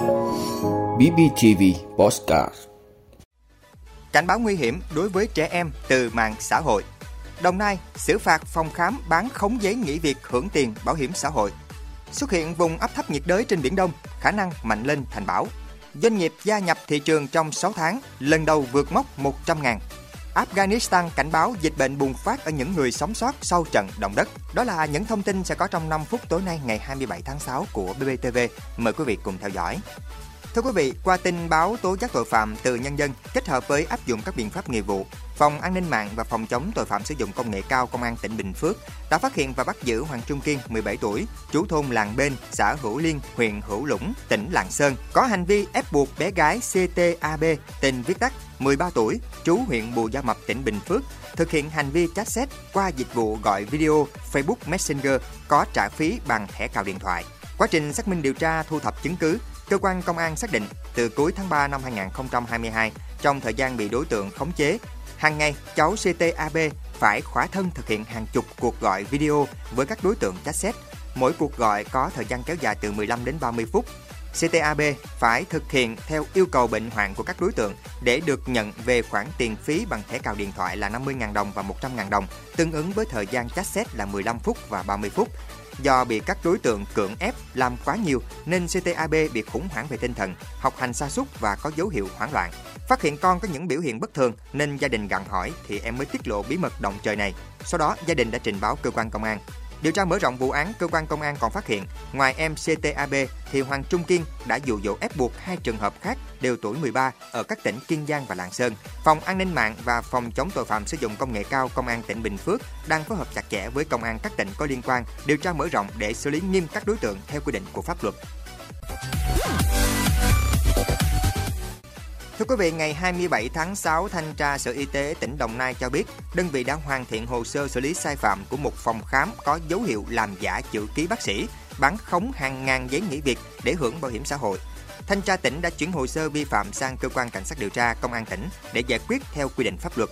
BBTV Postcard Cảnh báo nguy hiểm đối với trẻ em từ mạng xã hội. Đồng Nai xử phạt phòng khám bán khống giấy nghỉ việc hưởng tiền bảo hiểm xã hội. Xuất hiện vùng áp thấp nhiệt đới trên Biển Đông, khả năng mạnh lên thành bão. Doanh nghiệp gia nhập thị trường trong 6 tháng, lần đầu vượt mốc 100 ngàn. Afghanistan cảnh báo dịch bệnh bùng phát ở những người sống sót sau trận động đất. Đó là những thông tin sẽ có trong 5 phút tối nay ngày 27 tháng 6 của BBTV. Mời quý vị cùng theo dõi. Thưa quý vị, qua tin báo tố giác tội phạm từ nhân dân kết hợp với áp dụng các biện pháp nghiệp vụ, Phòng An ninh mạng và Phòng chống tội phạm sử dụng công nghệ cao Công an tỉnh Bình Phước đã phát hiện và bắt giữ Hoàng Trung Kiên, 17 tuổi, trú thôn Làng Bên, xã Hữu Liên, huyện Hữu Lũng, tỉnh Lạng Sơn, có hành vi ép buộc bé gái CTAB, tên viết tắt, 13 tuổi, trú huyện Bù Gia Mập, tỉnh Bình Phước, thực hiện hành vi chat xét qua dịch vụ gọi video Facebook Messenger có trả phí bằng thẻ cào điện thoại. Quá trình xác minh điều tra thu thập chứng cứ, cơ quan công an xác định từ cuối tháng 3 năm 2022, trong thời gian bị đối tượng khống chế, hàng ngày cháu CTAB phải khỏa thân thực hiện hàng chục cuộc gọi video với các đối tượng chat. Mỗi cuộc gọi có thời gian kéo dài từ 15 đến 30 phút. CTAB phải thực hiện theo yêu cầu bệnh hoạn của các đối tượng để được nhận về khoản tiền phí bằng thẻ cào điện thoại là 50.000 đồng và 100.000 đồng, tương ứng với thời gian chat xét là 15 phút và 30 phút. Do bị các đối tượng cưỡng ép làm quá nhiều nên CTAB bị khủng hoảng về tinh thần, học hành sa sút và có dấu hiệu hoảng loạn. Phát hiện con có những biểu hiện bất thường nên gia đình gặng hỏi thì em mới tiết lộ bí mật động trời này. Sau đó gia đình đã trình báo cơ quan công an. Điều tra mở rộng vụ án, cơ quan công an còn phát hiện, ngoài em CTAB thì Hoàng Trung Kiên đã dụ dỗ ép buộc hai trường hợp khác đều tuổi 13 ở các tỉnh Kiên Giang và Lạng Sơn. Phòng An ninh mạng và Phòng chống tội phạm sử dụng công nghệ cao Công an tỉnh Bình Phước đang phối hợp chặt chẽ với công an các tỉnh có liên quan điều tra mở rộng để xử lý nghiêm các đối tượng theo quy định của pháp luật. Thưa quý vị, ngày 27 tháng 6, Thanh tra Sở Y tế tỉnh Đồng Nai cho biết, đơn vị đã hoàn thiện hồ sơ xử lý sai phạm của một phòng khám có dấu hiệu làm giả chữ ký bác sĩ, bán khống hàng ngàn giấy nghỉ việc để hưởng bảo hiểm xã hội. Thanh tra tỉnh đã chuyển hồ sơ vi phạm sang cơ quan cảnh sát điều tra công an tỉnh để giải quyết theo quy định pháp luật.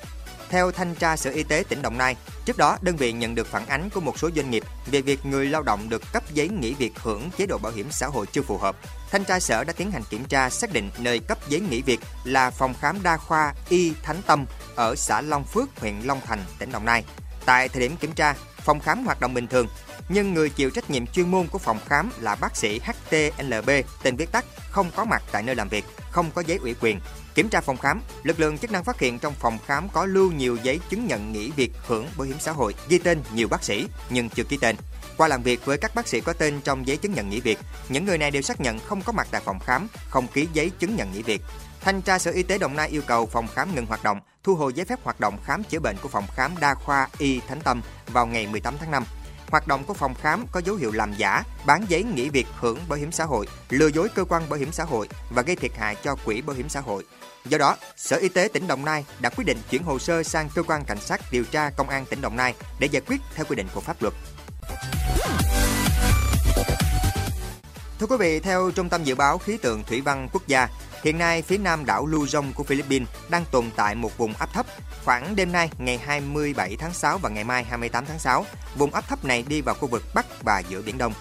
Theo thanh tra Sở Y tế tỉnh Đồng Nai, trước đó đơn vị nhận được phản ánh của một số doanh nghiệp về việc người lao động được cấp giấy nghỉ việc hưởng chế độ bảo hiểm xã hội chưa phù hợp. Thanh tra Sở đã tiến hành kiểm tra xác định nơi cấp giấy nghỉ việc là phòng khám đa khoa Y Thánh Tâm ở xã Long Phước, huyện Long Thành, tỉnh Đồng Nai. Tại thời điểm kiểm tra, phòng khám hoạt động bình thường, nhưng người chịu trách nhiệm chuyên môn của phòng khám là bác sĩ HTLB, tên viết tắt, không có mặt tại nơi làm việc, không có giấy ủy quyền. Kiểm tra phòng khám, lực lượng chức năng phát hiện trong phòng khám có lưu nhiều giấy chứng nhận nghỉ việc hưởng bảo hiểm xã hội ghi tên nhiều bác sĩ nhưng chưa ký tên. Qua làm việc với các bác sĩ có tên trong giấy chứng nhận nghỉ việc, những người này đều xác nhận không có mặt tại phòng khám, không ký giấy chứng nhận nghỉ việc. Thanh tra Sở Y tế Đồng Nai yêu cầu phòng khám ngừng hoạt động, thu hồi giấy phép hoạt động khám chữa bệnh của phòng khám đa khoa Y Thánh Tâm vào ngày 18 tháng 5. Hoạt động của phòng khám có dấu hiệu làm giả, bán giấy nghỉ việc hưởng bảo hiểm xã hội, lừa dối cơ quan bảo hiểm xã hội và gây thiệt hại cho quỹ bảo hiểm xã hội. Do đó, Sở Y tế tỉnh Đồng Nai đã quyết định chuyển hồ sơ sang cơ quan cảnh sát điều tra công an tỉnh Đồng Nai để giải quyết theo quy định của pháp luật. Thưa quý vị, theo Trung tâm Dự báo Khí tượng Thủy văn Quốc gia, hiện nay phía nam đảo Luzon của Philippines đang tồn tại một vùng áp thấp. Khoảng đêm nay, ngày 27 tháng 6 và ngày mai 28 tháng 6, vùng áp thấp này đi vào khu vực Bắc và giữa Biển Đông.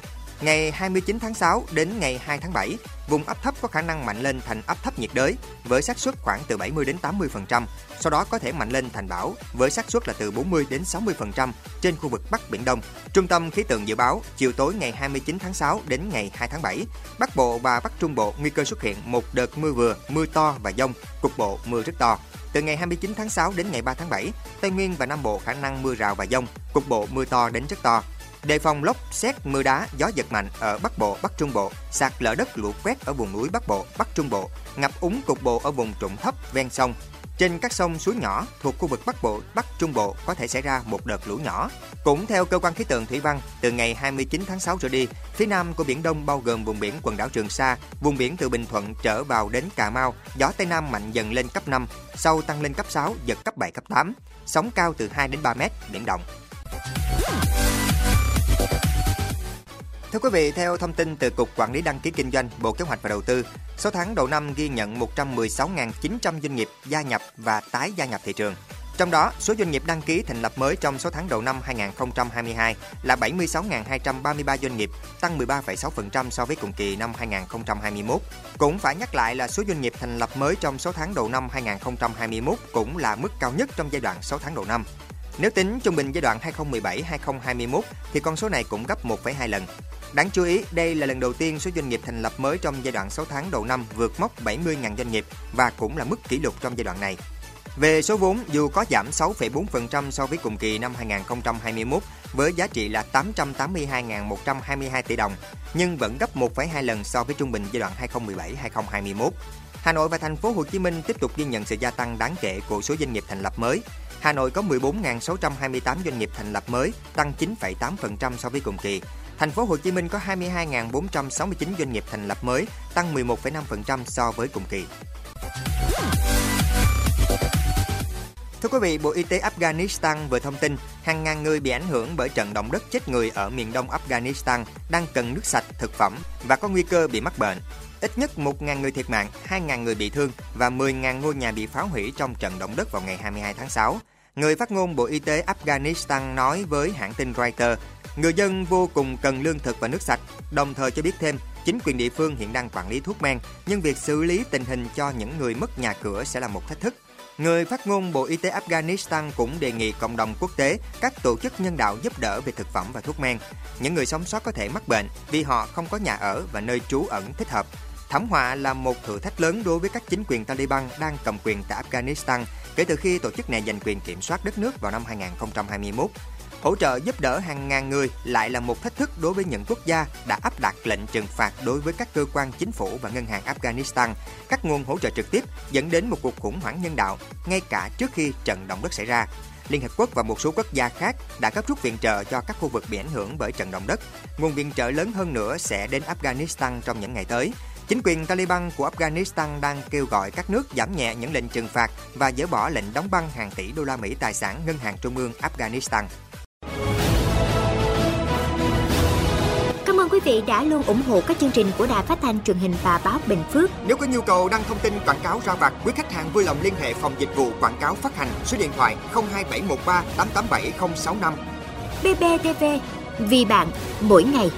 Ngày 29 tháng 6 đến ngày 2 tháng 7, vùng áp thấp có khả năng mạnh lên thành áp thấp nhiệt đới với xác suất khoảng từ 70 đến 80%, sau đó có thể mạnh lên thành bão với xác suất là từ 40 đến 60% trên khu vực Bắc Biển Đông. Trung tâm khí tượng dự báo chiều tối ngày 29 tháng 6 đến ngày 2 tháng 7, Bắc Bộ và Bắc Trung Bộ nguy cơ xuất hiện một đợt mưa vừa, mưa to và dông, cục bộ mưa rất to. Từ ngày 29 tháng 6 đến ngày 3 tháng 7, Tây Nguyên và Nam Bộ khả năng mưa rào và dông, cục bộ mưa to đến rất to, đề phòng lốc, xét, mưa đá, gió giật mạnh ở Bắc Bộ, Bắc Trung Bộ, sạt lở đất lũ quét ở vùng núi Bắc Bộ, Bắc Trung Bộ, ngập úng cục bộ ở vùng trũng thấp ven sông. Trên các sông suối nhỏ thuộc khu vực Bắc Bộ, Bắc Trung Bộ có thể xảy ra một đợt lũ nhỏ. Cũng theo cơ quan khí tượng thủy văn, từ ngày 29 tháng 6 trở đi, phía nam của biển Đông bao gồm vùng biển quần đảo Trường Sa, vùng biển từ Bình Thuận trở vào đến Cà Mau, gió tây nam mạnh dần lên cấp 5, sau tăng lên cấp 6, giật cấp 7 cấp 8, sóng cao từ 2 đến 3 mét, biển động. Thưa quý vị, theo thông tin từ Cục Quản lý Đăng ký Kinh doanh, Bộ Kế hoạch và Đầu tư, 6 tháng đầu năm ghi nhận 116.900 doanh nghiệp gia nhập và tái gia nhập thị trường. Trong đó, số doanh nghiệp đăng ký thành lập mới trong 6 tháng đầu năm 2022 là 76.233 doanh nghiệp, tăng 13,6% so với cùng kỳ năm 2021. Cũng phải nhắc lại là số doanh nghiệp thành lập mới trong 6 tháng đầu năm 2021 cũng là mức cao nhất trong giai đoạn 6 tháng đầu năm. Nếu tính trung bình giai đoạn 2017-2021 thì con số này cũng gấp 1,2 lần. Đáng chú ý, đây là lần đầu tiên số doanh nghiệp thành lập mới trong giai đoạn 6 tháng đầu năm vượt mốc 70.000 doanh nghiệp và cũng là mức kỷ lục trong giai đoạn này. Về số vốn, dù có giảm 6,4% so với cùng kỳ năm 2021 với giá trị là 882.122 tỷ đồng, nhưng vẫn gấp 1,2 lần so với trung bình giai đoạn 2017-2021. Hà Nội và thành phố Hồ Chí Minh tiếp tục ghi nhận sự gia tăng đáng kể của số doanh nghiệp thành lập mới. Hà Nội có 14.628 doanh nghiệp thành lập mới, tăng 9,8% so với cùng kỳ. Thành phố Hồ Chí Minh có 22.469 doanh nghiệp thành lập mới, tăng 11,5% so với cùng kỳ. Thưa quý vị, Bộ Y tế Afghanistan vừa thông tin hàng ngàn người bị ảnh hưởng bởi trận động đất chết người ở miền đông Afghanistan đang cần nước sạch, thực phẩm và có nguy cơ bị mắc bệnh. Ít nhất 1.000 người thiệt mạng, 2.000 người bị thương và 10.000 ngôi nhà bị phá hủy trong trận động đất vào ngày 22 tháng 6. Người phát ngôn Bộ Y tế Afghanistan nói với hãng tin Reuters, người dân vô cùng cần lương thực và nước sạch, đồng thời cho biết thêm chính quyền địa phương hiện đang quản lý thuốc men, nhưng việc xử lý tình hình cho những người mất nhà cửa sẽ là một thách thức. Người phát ngôn Bộ Y tế Afghanistan cũng đề nghị cộng đồng quốc tế, các tổ chức nhân đạo giúp đỡ về thực phẩm và thuốc men. Những người sống sót có thể mắc bệnh vì họ không có nhà ở và nơi trú ẩn thích hợp. Thảm họa là một thử thách lớn đối với các chính quyền Taliban đang cầm quyền tại Afghanistan kể từ khi tổ chức này giành quyền kiểm soát đất nước vào năm 2021. Hỗ trợ giúp đỡ hàng ngàn người lại là một thách thức đối với những quốc gia đã áp đặt lệnh trừng phạt đối với các cơ quan chính phủ và ngân hàng Afghanistan, các nguồn hỗ trợ trực tiếp dẫn đến một cuộc khủng hoảng nhân đạo ngay cả trước khi trận động đất xảy ra. Liên Hợp Quốc và một số quốc gia khác đã gấp rút viện trợ cho các khu vực bị ảnh hưởng bởi trận động đất. Nguồn viện trợ lớn hơn nữa sẽ đến Afghanistan trong những ngày tới. Chính quyền Taliban của Afghanistan đang kêu gọi các nước giảm nhẹ những lệnh trừng phạt và dỡ bỏ lệnh đóng băng hàng tỷ đô la Mỹ tài sản ngân hàng trung ương Afghanistan. Cảm ơn quý vị đã luôn ủng hộ các chương trình của Đài Phát thanh truyền hình và báo Bình Phước. Nếu có nhu cầu đăng thông tin quảng cáo ra vặt, quý khách hàng vui lòng liên hệ phòng dịch vụ quảng cáo phát hành số điện thoại 02713 887065. BBTV, vì bạn, mỗi ngày.